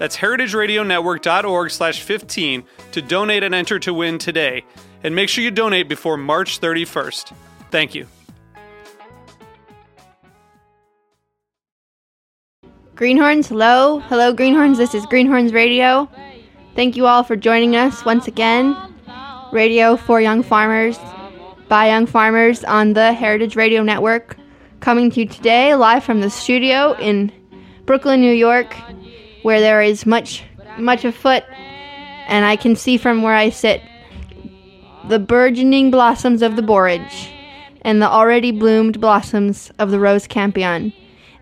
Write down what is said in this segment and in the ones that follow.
That's heritageradionetwork.org slash 15 to donate and enter to win today. And make sure you donate before March 31st. Thank you. Greenhorns, hello. Hello, Greenhorns. This is Greenhorns Radio. Thank you all for joining us once again. Radio for Young Farmers by Young Farmers on the Heritage Radio Network. Coming to you today live from the studio in Brooklyn, New York where there is much much afoot and I can see from where I sit the burgeoning blossoms of the borage and the already bloomed blossoms of the rose campion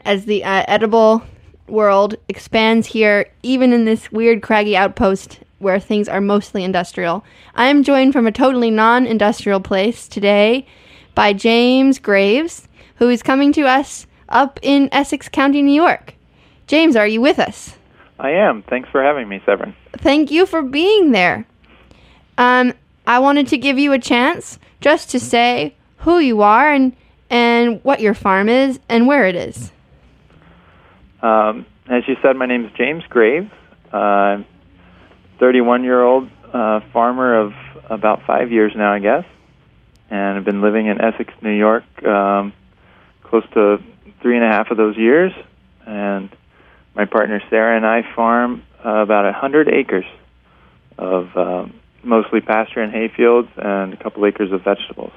as the uh, edible world expands here even in this weird craggy outpost where things are mostly industrial. I am joined from a totally non-industrial place today by James Graves who is coming to us up in Essex County, New York. James, are you with us? I am. Thanks for having me, Severin. Thank you for being there. Um, I wanted to give you a chance just to say who you are and and what your farm is and where it is. Um, as you said, my name is James Graves. I'm uh, 31 year old uh, farmer of about five years now, I guess, and I've been living in Essex, New York, um, close to three and a half of those years, and my partner Sarah and I farm uh, about a hundred acres of um, mostly pasture and hay fields and a couple acres of vegetables.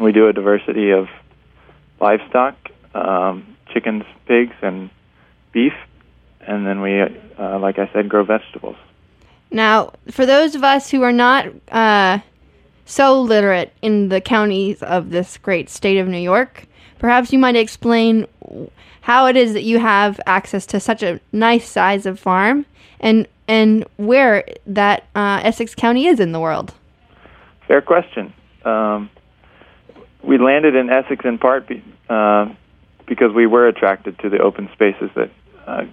We do a diversity of livestock, um, chickens, pigs, and beef, and then we, uh, like I said, grow vegetables. Now, for those of us who are not uh, so literate in the counties of this great state of New York, perhaps you might explain how it is that you have access to such a nice size of farm and and where that uh, Essex County is in the world. Fair question. Um, we landed in Essex in part be, uh, because we were attracted to the open spaces that uh,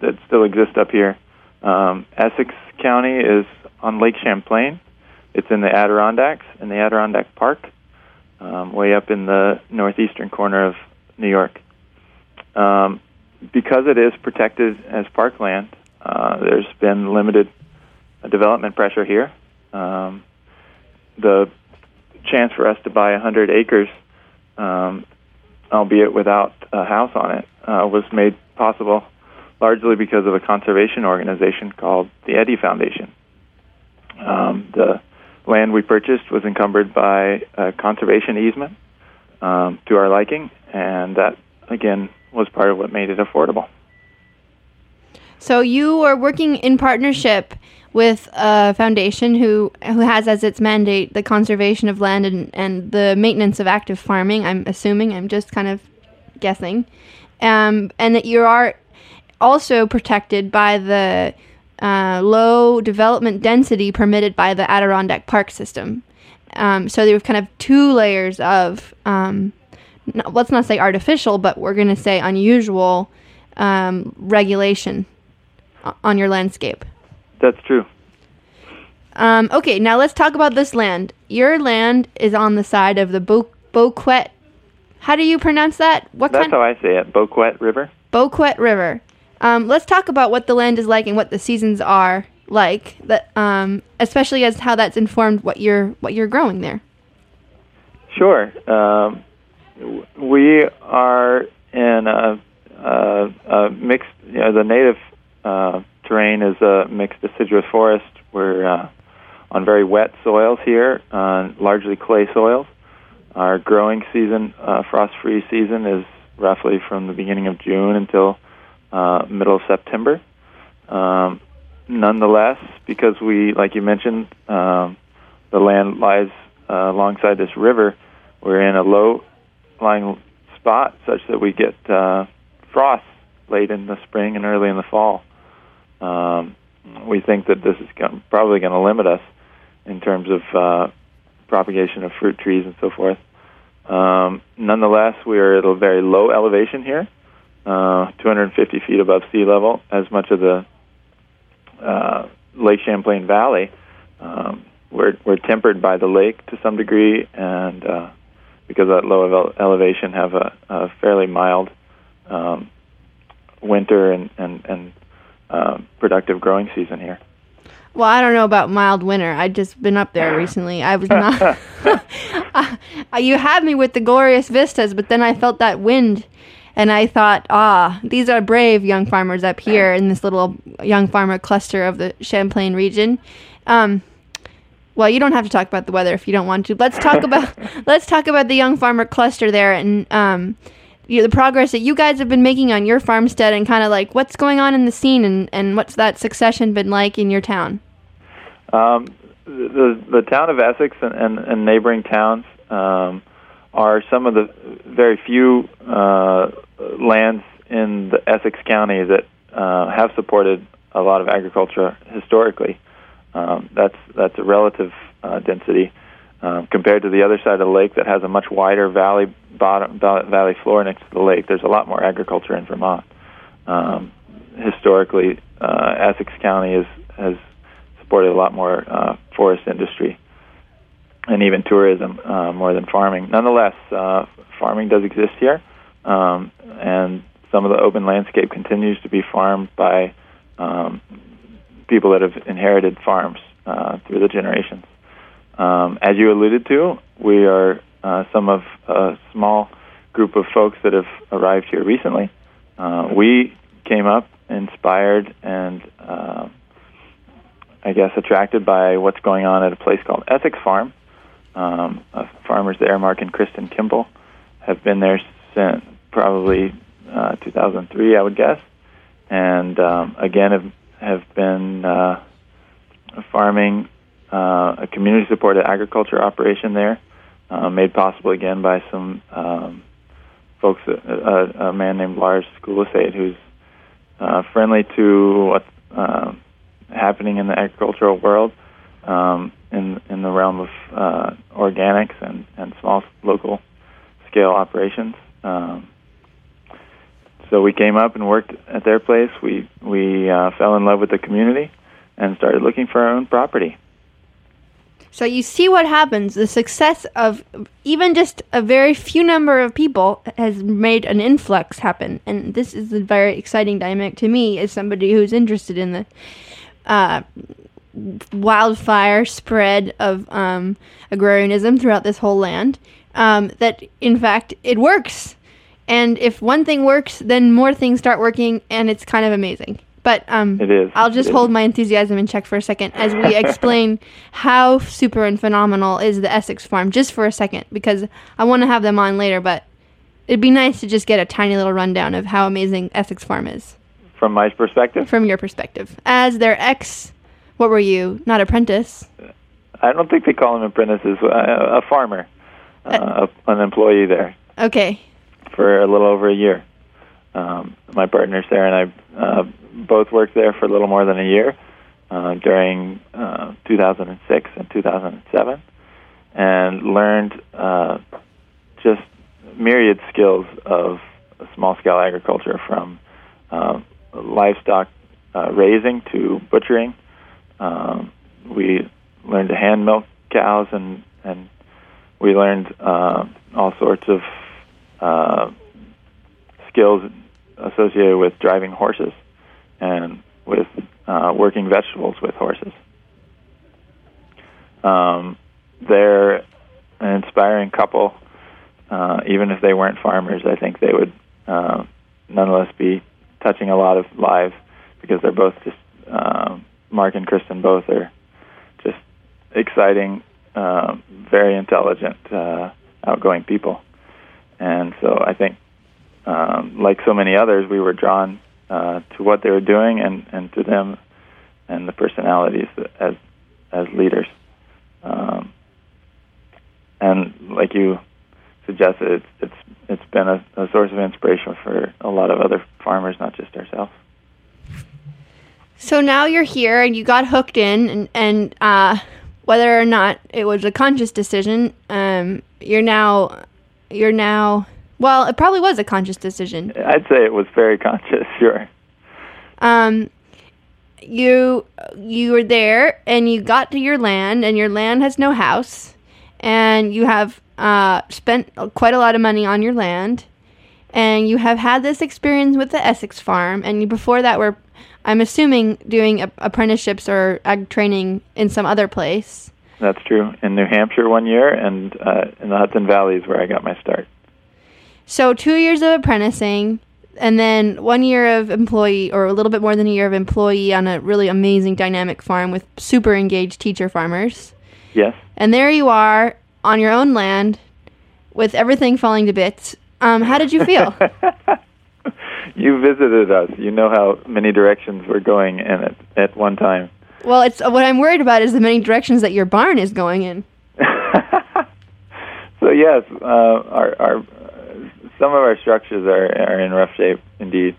that still exist up here. Um, Essex County is on Lake Champlain. It's in the Adirondacks, in the Adirondack Park, um, way up in the northeastern corner of New York. Um, because it is protected as parkland, uh, there's been limited development pressure here. Um, the chance for us to buy 100 acres, um, albeit without a house on it, uh, was made possible largely because of a conservation organization called the Eddy Foundation. Um, the land we purchased was encumbered by a conservation easement um, to our liking, and that again was part of what made it affordable. So you are working in partnership with a foundation who who has as its mandate the conservation of land and, and the maintenance of active farming. I'm assuming. I'm just kind of guessing, um, and that you are also protected by the uh, low development density permitted by the Adirondack Park system. Um, so there were kind of two layers of um, let's not say artificial, but we're going to say unusual um, regulation on your landscape. That's true. Um, okay, now let's talk about this land. Your land is on the side of the Bo- Boquet. How do you pronounce that? What That's kind? how I say it. Boquet River. Boquet River. Um, let's talk about what the land is like and what the seasons are like. That, um, especially as how that's informed what you're what you're growing there. Sure. Um, we are in a, a, a mixed. You know, the native uh, terrain is a mixed deciduous forest. We're uh, on very wet soils here, uh, largely clay soils. Our growing season, uh, frost-free season, is roughly from the beginning of June until uh, middle of September. Um, nonetheless, because we, like you mentioned, um, the land lies uh, alongside this river, we're in a low-lying spot such that we get uh, frost late in the spring and early in the fall. Um, we think that this is going, probably going to limit us in terms of uh, propagation of fruit trees and so forth. Um, nonetheless, we are at a very low elevation here, uh, 250 feet above sea level. As much of the uh, Lake Champlain Valley, um, we're, we're tempered by the lake to some degree, and uh, because of that low ele- elevation, have a, a fairly mild um, winter and and, and uh, productive growing season here. Well, I don't know about mild winter. I just been up there recently. I was not. uh, you had me with the glorious vistas, but then I felt that wind, and I thought, ah, these are brave young farmers up here in this little young farmer cluster of the Champlain region. Um, well, you don't have to talk about the weather if you don't want to. Let's talk about let's talk about the young farmer cluster there and um, you know, the progress that you guys have been making on your farmstead and kind of like what's going on in the scene and, and what's that succession been like in your town? Um, the the town of Essex and, and, and neighboring towns um, are some of the very few uh, lands in the Essex County that uh, have supported a lot of agriculture historically. Um, that's that's a relative uh, density um, compared to the other side of the lake that has a much wider valley bottom valley floor next to the lake. There's a lot more agriculture in Vermont. Um, historically, uh, Essex County is, has supported a lot more uh, forest industry and even tourism uh, more than farming. Nonetheless, uh, farming does exist here, um, and some of the open landscape continues to be farmed by um, people that have inherited farms uh, through the generations. Um, as you alluded to, we are uh, some of a small group of folks that have arrived here recently. Uh, we came up inspired and uh, I guess attracted by what's going on at a place called Essex Farm. Um, uh, farmers there, Mark and Kristen Kimball, have been there since probably uh, 2003, I would guess, and um, again have have been uh, farming uh, a community-supported agriculture operation there, uh, made possible again by some um, folks, uh, a, a man named Lars Kulleseid, who's uh, friendly to what's uh, happening in the agricultural world um, in in the realm of uh, organics and, and small local scale operations. Um, so we came up and worked at their place. We we uh, fell in love with the community and started looking for our own property. So you see what happens. The success of even just a very few number of people has made an influx happen, and this is a very exciting dynamic to me as somebody who's interested in the uh, wildfire spread of um, agrarianism throughout this whole land. Um, that in fact it works, and if one thing works, then more things start working, and it's kind of amazing. But um, it is. I'll just it hold is. my enthusiasm in check for a second as we explain how super and phenomenal is the Essex farm, just for a second, because I want to have them on later. But it'd be nice to just get a tiny little rundown of how amazing Essex farm is From my perspective, from your perspective as their ex. What were you? Not apprentice. I don't think they call them apprentices. Uh, a farmer, uh, a, an employee there Okay. for a little over a year. Um, my partner Sarah and I uh, both worked there for a little more than a year uh, during uh, 2006 and 2007, and learned uh, just myriad skills of small-scale agriculture, from uh, livestock uh, raising to butchering. Um, we learned to hand milk cows, and and we learned uh, all sorts of uh, skills associated with driving horses and with uh, working vegetables with horses. Um, they're an inspiring couple. Uh, even if they weren't farmers, I think they would uh, nonetheless be touching a lot of lives because they're both just um, Mark and Kristen both are just exciting, uh, very intelligent, uh, outgoing people. And so I think, um, like so many others, we were drawn uh, to what they were doing and, and to them and the personalities as as leaders. Um, and like you suggested, it's it's it's been a, a source of inspiration for a lot of other farmers, not just ourselves. So now you're here and you got hooked in, and, and uh, whether or not it was a conscious decision, um, you're now you're now well, it probably was a conscious decision. I'd say it was very conscious, sure. Um, you you were there and you got to your land, and your land has no house, and you have uh, spent quite a lot of money on your land, and you have had this experience with the Essex farm, and you, before that were, I'm assuming, doing apprenticeships or ag training in some other place. That's true. In New Hampshire one year, and uh, in the Hudson Valley is where I got my start. So two years of apprenticing, and then one year of employee, or a little bit more than a year of employee on a really amazing dynamic farm with super engaged teacher farmers. Yes. And there you are on your own land with everything falling to bits. Um, how did you feel? you visited us. You know how many directions we're going in at, at one time. well, it's what I'm worried about is the many directions that your barn is going in. so yes, uh, our, our some of our structures are, are in rough shape indeed.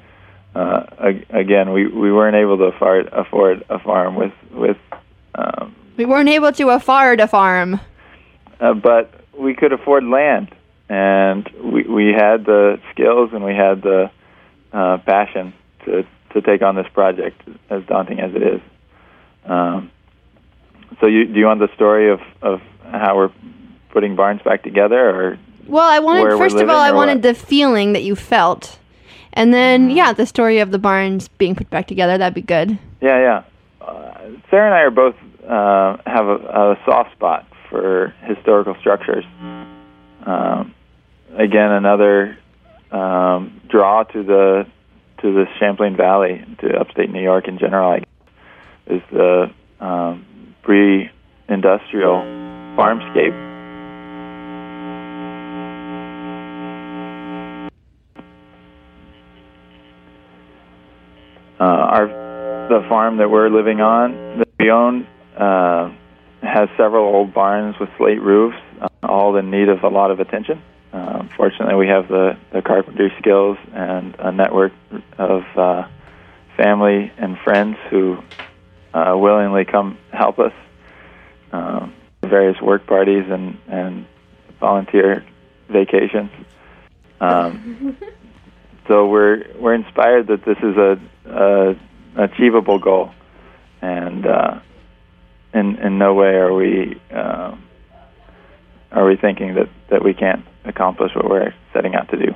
Uh, ag- again, we, we weren't able to afford afford a farm with with, um, We weren't able to afford a farm. uh, but we could afford land, and we we had the skills and we had the uh, passion to to take on this project, as daunting as it is. Um, so, you do you want the story of of how we're putting barns back together, or Well, I wanted first of all, I wanted what? the feeling that you felt, and then yeah, the story of the barns being put back together. That'd be good. Yeah, yeah. Uh, Sarah and I are both uh, have a, a soft spot for historical structures. Um, again, another um, draw to the to the Champlain Valley, to upstate New York in general, I guess, is the um, pre-industrial farmscape. Uh, our the farm that we're living on that we own uh, has several old barns with slate roofs, uh, all in need of a lot of attention. Uh, fortunately, we have the, the carpentry skills and a network of uh, family and friends who uh, willingly come help us. Um, various work parties and, and volunteer vacations. Um, so we're we're inspired that this is a, a achievable goal, and uh, in in no way are we um, are we thinking that that we can't accomplish what we're setting out to do.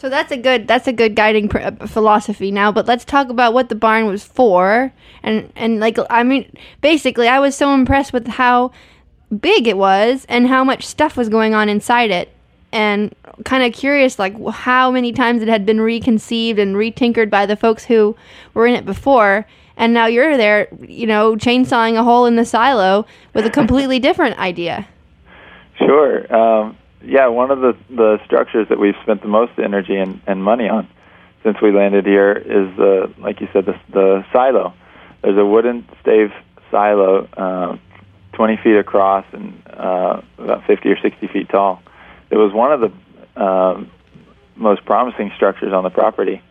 So that's a good that's a good guiding pr- uh, philosophy now. But let's talk about what the barn was for, and and like I mean, basically, I was so impressed with how big it was and how much stuff was going on inside it, and kind of curious like how many times it had been reconceived and retinkered by the folks who were in it before. And now you're there, you know, chainsawing a hole in the silo with a completely different idea. Sure. Um, yeah, one of the, the structures that we've spent the most energy and, and money on since we landed here is the, like you said, the, the silo. There's a wooden stave silo, uh, 20 feet across and uh, about 50 or 60 feet tall. It was one of the um, most promising structures on the property,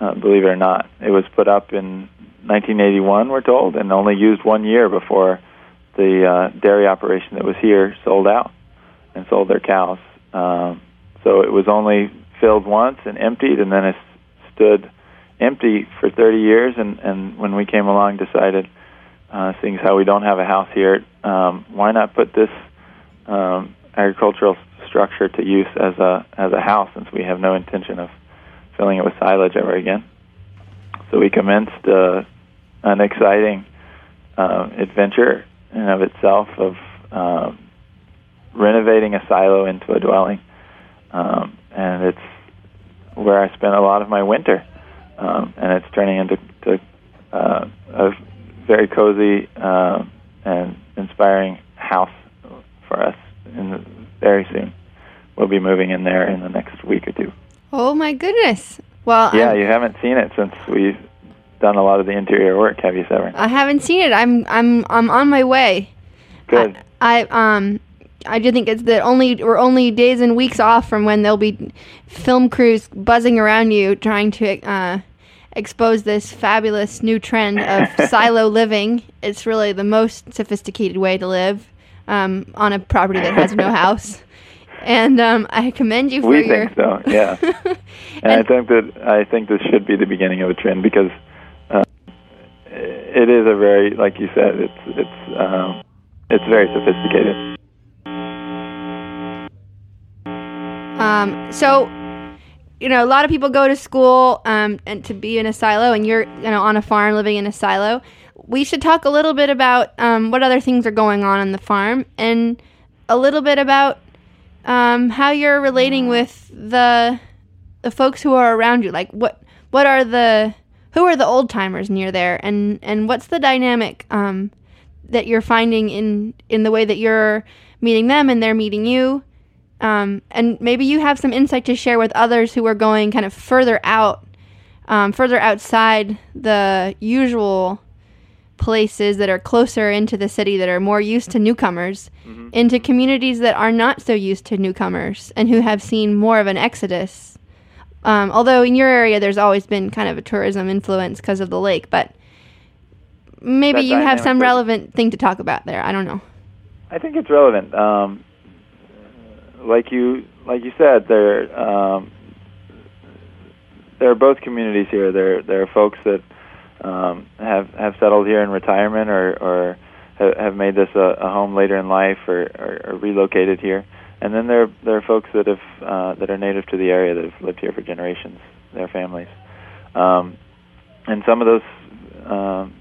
uh, believe it or not. It was put up in 1981, we're told, and only used one year before the uh, dairy operation that was here sold out and sold their cows. Um, so it was only filled once and emptied, and then it stood empty for 30 years. And, and when we came along, decided, uh, seeing as how we don't have a house here, um, why not put this um, agricultural structure to use as a as a house, since we have no intention of filling it with silage ever again. So we commenced uh, an exciting uh, adventure in and of itself of um, renovating a silo into a dwelling, um, and it's where I spent a lot of my winter, um, and it's turning into to, uh, a very cozy uh, and inspiring house for us in the, very soon. We'll be moving in there in the next week or two. Oh my goodness! Well, Yeah, I'm- you haven't seen it since we've done a lot of the interior work, have you, Severn? I haven't seen it. I'm I'm I'm on my way. Good. I, I um I do think it's that only we're only days and weeks off from when there'll be film crews buzzing around you trying to uh, expose this fabulous new trend of silo living. It's really the most sophisticated way to live um, on a property that has no house. And um, I commend you for we your. think so, yeah. and, I think that I think this should be the beginning of a trend because it is a very, like you said, it's it's um, it's very sophisticated. Um, so, you know, a lot of people go to school um, and to be in a silo, and you're, you know, on a farm living in a silo. We should talk a little bit about um, what other things are going on on the farm, and a little bit about um, how you're relating with the the folks who are around you. Like, what what are the who are the old timers near there, and and what's the dynamic um, that you're finding in in the way that you're meeting them and they're meeting you um, and maybe you have some insight to share with others who are going kind of further out, um, further outside the usual places that are closer into the city that are more used to newcomers, into communities that are not so used to newcomers and who have seen more of an exodus. Um, although in your area there's always been kind of a tourism influence because of the lake, but maybe That you have some relevant thing to talk about there. I don't know. I think it's relevant. Um, like you like you said, there um, there are both communities here. There there are folks that um, have have settled here in retirement or or have made this a, a home later in life or, or, or relocated here. And then there there are folks that have uh, that are native to the area that have lived here for generations, their families. Um, and some of those um,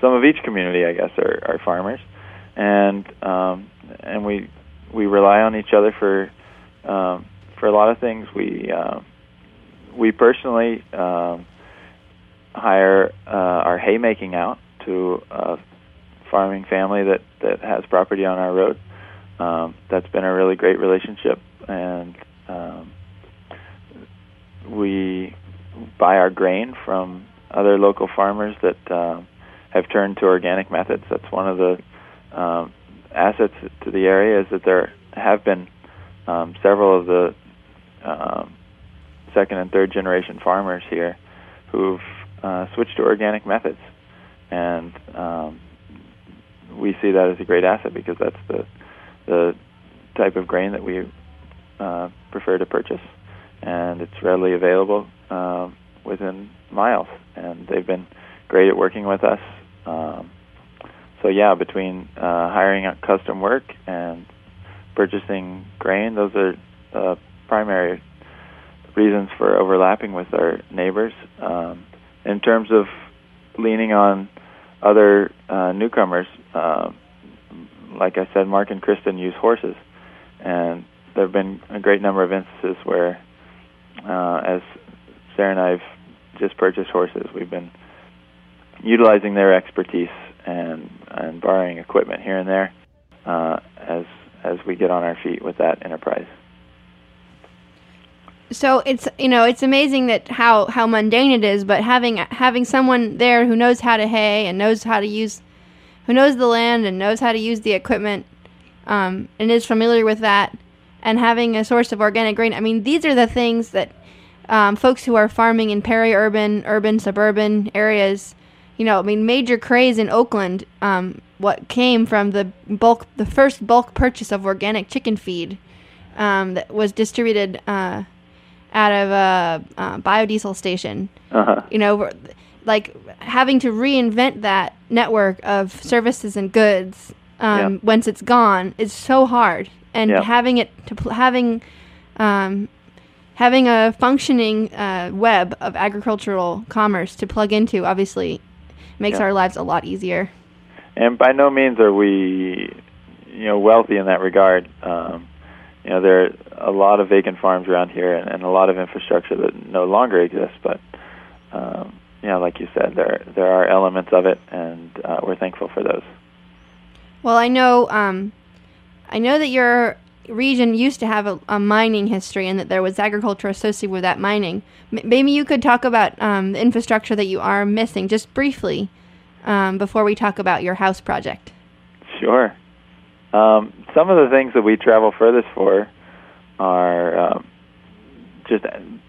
some of each community, I guess, are, are farmers, and um, and we we rely on each other for um, for a lot of things. We uh, we personally um, hire uh, our haymaking out to a farming family that that has property on our road. Um, that's been a really great relationship, and um, we buy our grain from other local farmers that uh, have turned to organic methods. That's one of the um, assets to the area is that there have been um, several of the um, second and third generation farmers here who've uh, switched to organic methods, and um, we see that as a great asset because that's the the type of grain that we uh, prefer to purchase, and it's readily available um, within miles. And they've been great at working with us. Um, so yeah, between uh, hiring out custom work and purchasing grain, those are uh, primary reasons for overlapping with our neighbors. Um, in terms of leaning on other uh, newcomers, uh, like I said, Mark and Kristen use horses, and there have been a great number of instances where, uh, as Sarah and I've just purchased horses, we've been utilizing their expertise and and borrowing equipment here and there uh, as as we get on our feet with that enterprise. so it's you know it's amazing that how how mundane it is but having having someone there who knows how to hay and knows how to use who knows the land and knows how to use the equipment um, and is familiar with that and having a source of organic grain i mean these are the things that um, folks who are farming in peri-urban urban suburban areas you know i mean major craze in oakland um, what came from the bulk the first bulk purchase of organic chicken feed um, that was distributed uh, out of a, uh biodiesel station. Uh-huh. You know, like having to reinvent that network of services and goods um, Yeah. once it's gone is so hard, and Yeah. having it to pl- having um, having a functioning uh, web of agricultural commerce to plug into obviously makes Yeah. our lives a lot easier. And by no means are we, you know, wealthy in that regard. Um, you know, there are a lot of vacant farms around here, and, and a lot of infrastructure that no longer exists. But um, yeah, like you said, there there are elements of it, and uh, we're thankful for those. Well, I know, um, I know that your region used to have a, a, mining history, and that there was agriculture associated with that mining. M- maybe you could talk about um, the infrastructure that you are missing, just briefly, um, before we talk about your house project. Sure. Um, some of the things that we travel furthest for are um, just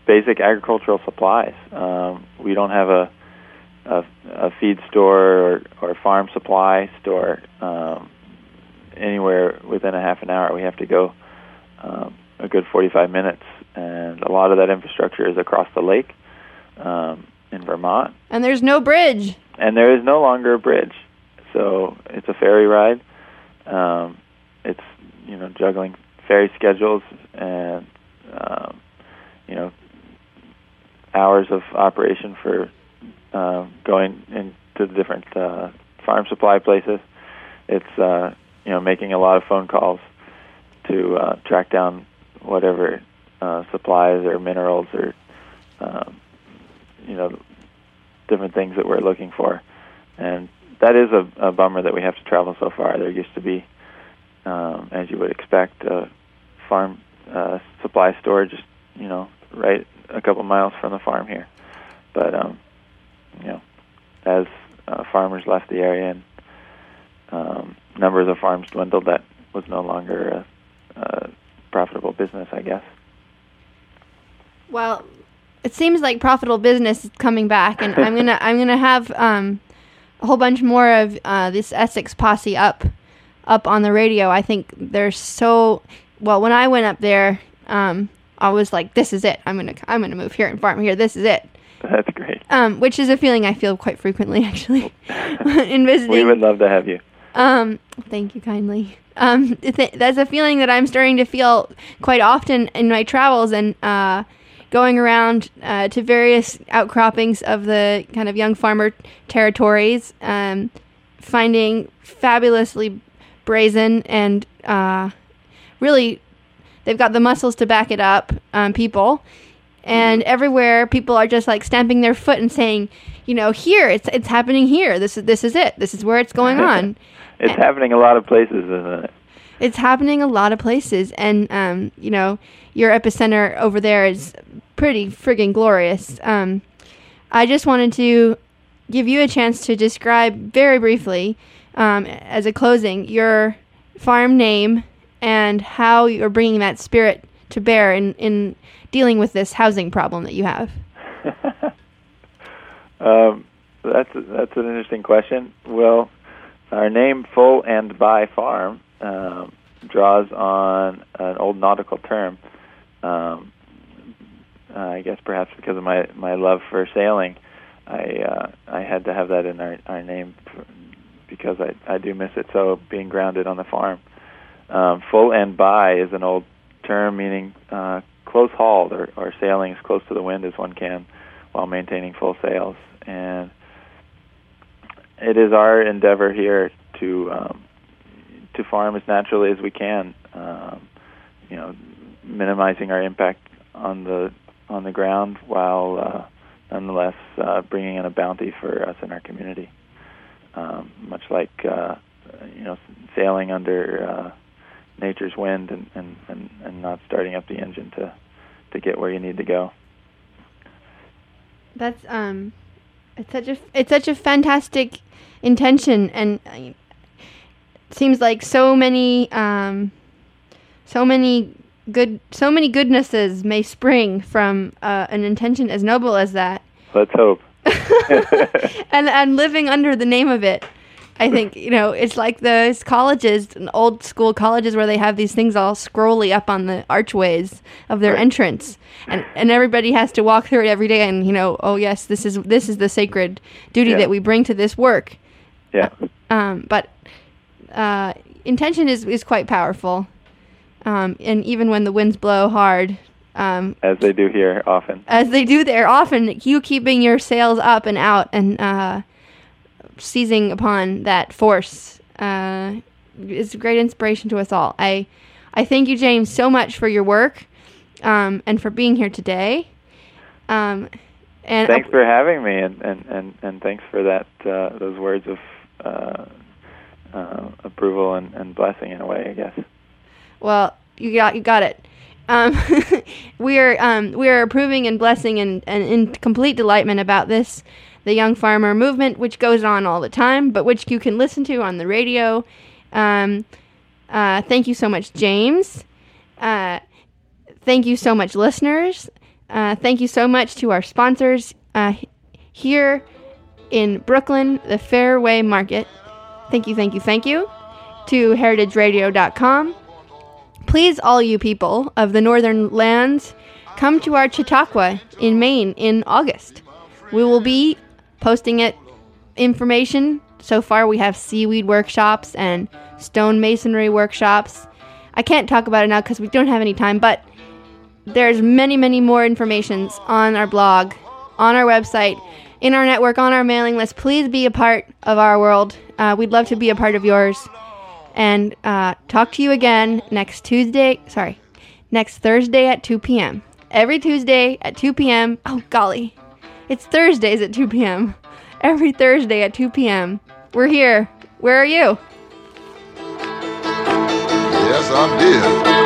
basic agricultural supplies. Um, we don't have a, a, a feed store or, or farm supply store um, anywhere within a half an hour. We have to go um, a good 45 minutes, and a lot of that infrastructure is across the lake um, in Vermont. And there's no bridge. And there is no longer a bridge, so it's a ferry ride. Um, it's you know juggling ferry schedules and um, hours of operation for uh, going into the different uh, farm supply places. It's uh, you know making a lot of phone calls to uh, track down whatever uh, supplies or minerals or um, you know different things that we're looking for, and that is a, a bummer that we have to travel so far. There used to be, um, as you would expect, a farm uh, supply just you know right a couple miles from the farm here. But um, you know, as uh, farmers left the area and um, numbers of farms dwindled, that was no longer a, a profitable business, I guess. Well, it seems like profitable business is coming back, and I'm gonna I'm gonna have um, a whole bunch more of uh, this Essex posse up up on the radio. I think they're so well. When I went up there, um, I was like, "This is it. I'm gonna I'm gonna move here and farm here. This is it." That's great. Um, which is a feeling I feel quite frequently, actually, in visiting. We would love to have you. Um, thank you kindly. Um, th- that's a feeling that I'm starting to feel quite often in my travels and uh, going around uh, to various outcroppings of the kind of young farmer territories, um, finding fabulously brazen and uh, really they've got the muscles to back it up um, people. And everywhere people are just like stamping their foot and saying you know here it's it's happening here. This is this is it. This is where it's going on. It's and happening a lot of places isn't it? It's happening a lot of places. And um, you know your epicenter over there is pretty friggin' glorious. Um, i just wanted to give you a chance to describe very briefly um, as a closing your farm name and how you're bringing that spirit to bear in, in dealing with this housing problem that you have? um, that's that's an interesting question. Well, our name "Full and By Farm" um, draws on an old nautical term. Um, uh, I guess perhaps because of my my love for sailing, I uh, I had to have that in our our name because I I do miss it so being grounded on the farm. Um, full and by is an old term meaning uh, close hauled or, or sailing as close to the wind as one can while maintaining full sails. And it is our endeavor here to um, to farm as naturally as we can, um, you know, minimizing our impact on the on the ground while uh, nonetheless uh, bringing in a bounty for us in our community. Um, much like uh, you know, sailing under uh, nature's wind and, and, and, and not starting up the engine to to get where you need to go. That's um, it's such a it's such a fantastic intention, and uh, it seems like so many um, so many good so many goodnesses may spring from uh, an intention as noble as that. Let's hope. and and living under the name of it I think you know it's like those colleges, old school colleges, where they have these things all scrolly up on the archways of their entrance, and and everybody has to walk through it every day. And you know, oh yes, this is this is the sacred duty yeah. that we bring to this work. Yeah. Um, but uh, intention is is quite powerful, um, and even when the winds blow hard. Um, as they do here often. As they do there often, you keeping your sails up and out and uh, seizing upon that force uh, is a great inspiration to us all. I, I thank you, James, so much for your work um, and for being here today. Um, And thanks for having me, and and and, and thanks for that uh, those words of uh, uh, approval and, and blessing in a way, I guess. Well, you got you got it. Um, we are um, we are approving and blessing and, and in complete delightment about this, the young farmer movement, which goes on all the time, but which you can listen to on the radio. Um, uh, thank you so much, James. Uh, thank you so much, listeners. Uh, thank you so much to our sponsors uh, here in Brooklyn, the Fairway Market. Thank you, thank you, thank you. To heritageradio.com. Please, all you people of the northern lands, come to our Chautauqua in Maine in August. We will be posting it information. So far, we have seaweed workshops and stone masonry workshops. I can't talk about it now because we don't have any time, but there's many, many more informations on our blog, on our website, in our network, on our mailing list. Please be a part of our world. Uh, we'd love to be a part of yours. And uh, talk to you again next Tuesday. Sorry, next Thursday at 2 p.m. Every Tuesday at 2 p.m. Oh, golly. It's Thursdays at 2 p.m. Every Thursday at 2 p.m. We're here. Where are you? Yes, I'm here.